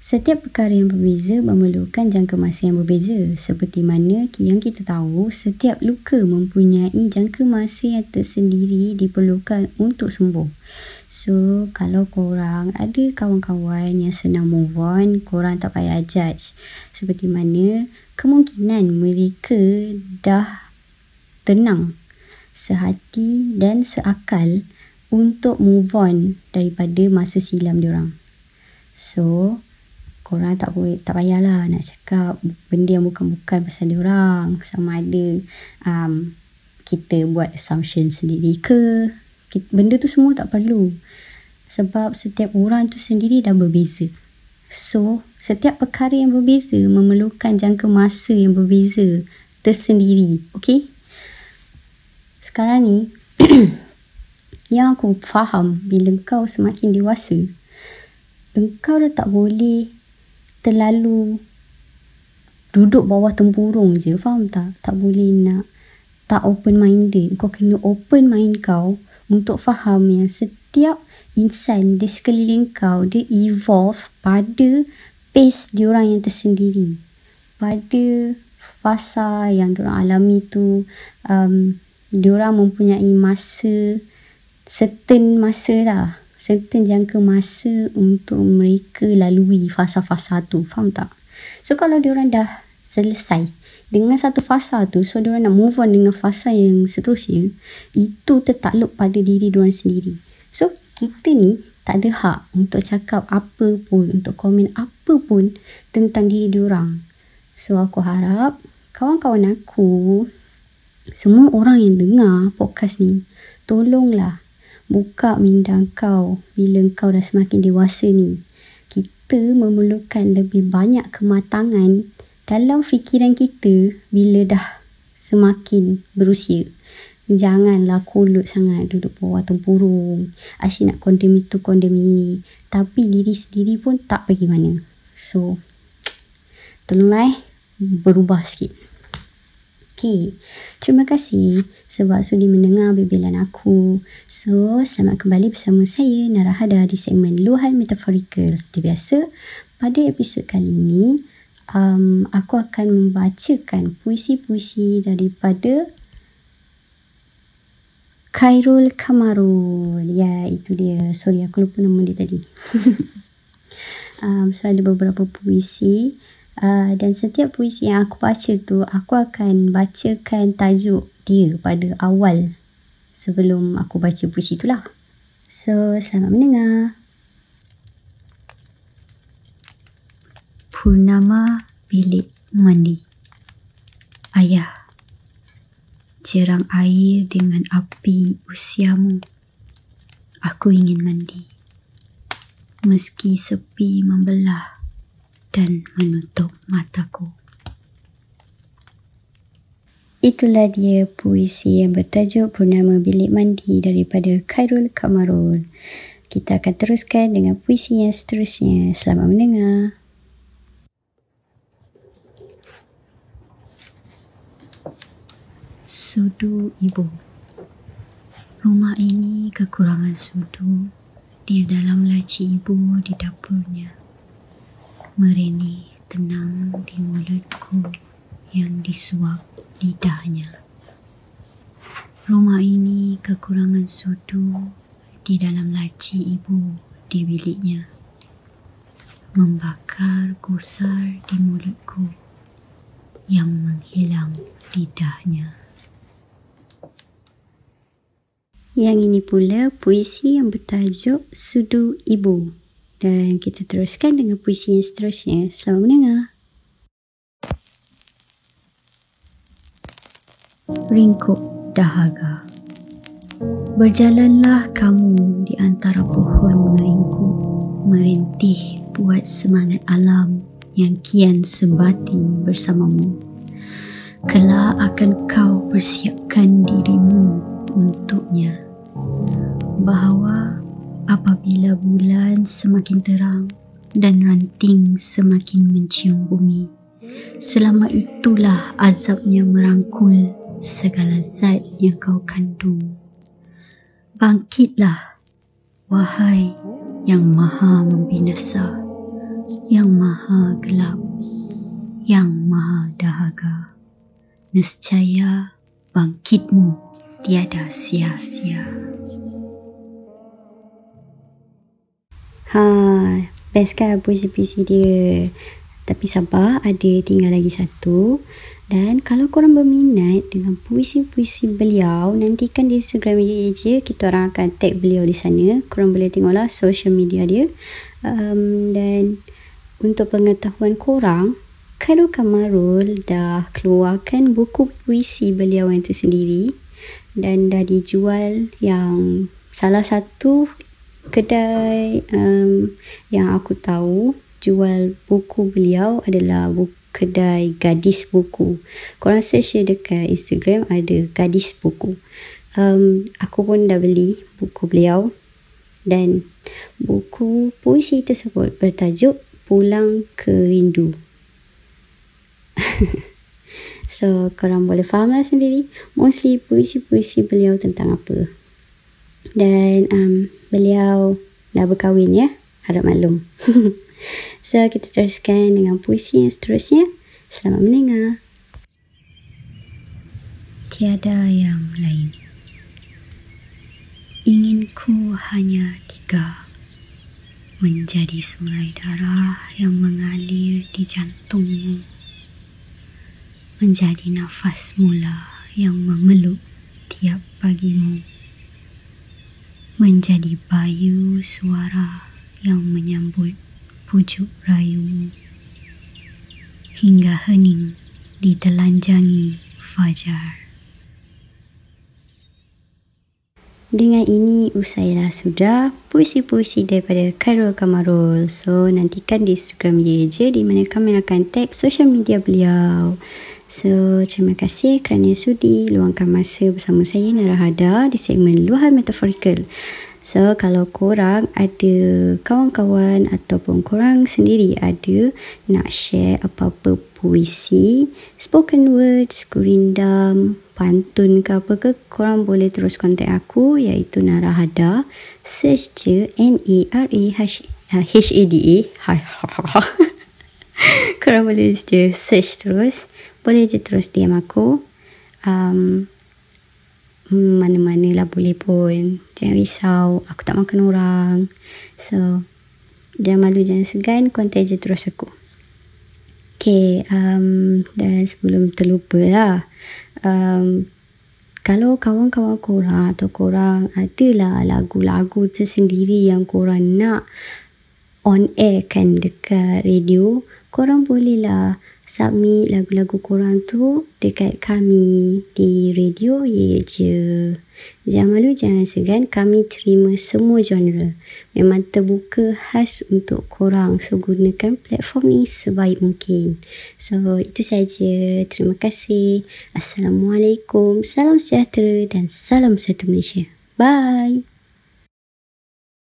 Setiap perkara yang berbeza memerlukan jangka masa yang berbeza. Seperti mana yang kita tahu, setiap luka mempunyai jangka masa yang tersendiri diperlukan untuk sembuh. So, kalau korang ada kawan-kawan yang senang move on, korang tak payah judge. Seperti mana kemungkinan mereka dah tenang sehati dan seakal untuk move on daripada masa silam diorang. So, korang tak boleh tak payahlah nak cakap benda yang bukan-bukan pasal dia orang. Sama ada um, kita buat assumption sendiri ke? Benda tu semua tak perlu. Sebab setiap orang tu sendiri dah berbeza. So setiap perkara yang berbeza memerlukan jangka masa yang berbeza tersendiri okey? Sekarang ni yang aku faham bila kau semakin dewasa engkau dah tak boleh terlalu duduk bawah tempurung je faham tak? Tak boleh nak tak open minded kau kena open mind kau untuk faham yang setiap insan di sekeliling kau dia evolve pada pace diorang yang tersendiri. Pada fasa yang diorang alami tu um, diorang mempunyai masa certain masa lah certain jangka masa untuk mereka lalui fasa-fasa tu. Faham tak? So kalau diorang dah selesai dengan satu fasa tu, so diorang nak move on dengan fasa yang seterusnya, itu tertakluk pada diri diorang sendiri. So kita ni tak ada hak untuk cakap apa pun, untuk komen apa pun tentang diri diorang. So aku harap kawan-kawan aku, semua orang yang dengar podcast ni, tolonglah buka minda kau bila kau dah semakin dewasa ni. Kita memerlukan lebih banyak kematangan dalam fikiran kita bila dah semakin berusia. Janganlah kulut sangat duduk bawah tempurung. Asyik nak kondem itu, kondem ini. Tapi diri sendiri pun tak pergi mana. So, tolonglah eh, berubah sikit. Okay. Terima kasih sebab sudi mendengar bibilan aku. So, selamat kembali bersama saya Narahada di segmen Luahan Metaforikal. Seperti biasa, pada episod kali ini, um, aku akan membacakan puisi-puisi daripada Khairul Kamarul. Ya, itu dia. Sorry, aku lupa nama dia tadi. um, so, ada beberapa puisi. Uh, dan setiap puisi yang aku baca tu aku akan bacakan tajuk dia pada awal sebelum aku baca puisi tu lah. So, selamat mendengar. Purnama bilik mandi. Ayah, jerang air dengan api usiamu. Aku ingin mandi. Meski sepi membelah dan menutup mataku. Itulah dia puisi yang bertajuk Purnama Bilik Mandi daripada Khairul Kamarul. Kita akan teruskan dengan puisi yang seterusnya. Selamat mendengar. Sudu Ibu Rumah ini kekurangan sudu. Dia dalam laci ibu di dapurnya merini tenang di mulutku yang disuap lidahnya. Rumah ini kekurangan sudu di dalam laci ibu di biliknya. Membakar gusar di mulutku yang menghilang lidahnya. Yang ini pula puisi yang bertajuk Sudu Ibu. Dan kita teruskan dengan puisi yang seterusnya. Selamat mendengar. Ringkuk dahaga Berjalanlah kamu di antara pohon meringkuk Merintih buat semangat alam yang kian sebati bersamamu Kelak akan kau persiapkan dirimu untuknya Bahawa apabila bulan semakin terang dan ranting semakin mencium bumi. Selama itulah azabnya merangkul segala zat yang kau kandung. Bangkitlah, wahai yang maha membinasa. yang maha gelap, yang maha dahaga. Nescaya bangkitmu tiada sia-sia. Ha, best kan puisi-puisi dia. Tapi sabar, ada tinggal lagi satu. Dan kalau korang berminat dengan puisi-puisi beliau, nantikan di Instagram dia je. Kita orang akan tag beliau di sana. Korang boleh tengoklah social media dia. Um, dan untuk pengetahuan korang, Khairul Kamarul dah keluarkan buku puisi beliau yang tersendiri dan dah dijual yang salah satu kedai um, yang aku tahu jual buku beliau adalah buku kedai gadis buku. Korang search je dekat Instagram ada gadis buku. Um, aku pun dah beli buku beliau dan buku puisi tersebut bertajuk Pulang ke Rindu. so, korang boleh faham lah sendiri mostly puisi-puisi beliau tentang apa. Dan um, beliau dah berkahwin ya, harap maklum. So, kita teruskan dengan puisi yang seterusnya. Selamat mendengar. Tiada yang lain. Inginku hanya tiga. Menjadi sungai darah yang mengalir di jantungmu. Menjadi nafas mula yang memeluk tiap pagimu. Menjadi bayu suara yang menyambut pucuk rayumu hingga hening ditelanjangi fajar. Dengan ini usailah sudah puisi-puisi daripada Khairul Kamarul. So nantikan di Instagram dia je di mana kami akan tag social media beliau. So terima kasih kerana sudi luangkan masa bersama saya Narahada di segmen Luahan Metaforikal. So kalau korang ada kawan-kawan ataupun korang sendiri ada nak share apa-apa puisi, spoken words, gurindam, pantun ke apa ke, korang boleh terus kontak aku iaitu Narahada. Search je N-A-R-A-H-A-D-A. korang boleh je search terus. Boleh je terus DM aku. Um, mana-mana lah boleh pun. Jangan risau, aku tak makan orang. So, jangan malu, jangan segan, kontak je terus aku. Okay, um, dan sebelum terlupa lah. Um, kalau kawan-kawan korang atau korang adalah lagu-lagu tersendiri yang korang nak on air kan dekat radio, korang bolehlah submit lagu-lagu korang tu dekat kami di radio ye je. Jangan malu, jangan segan. Kami terima semua genre. Memang terbuka khas untuk korang. So, gunakan platform ni sebaik mungkin. So, itu saja. Terima kasih. Assalamualaikum. Salam sejahtera dan salam satu Malaysia. Bye.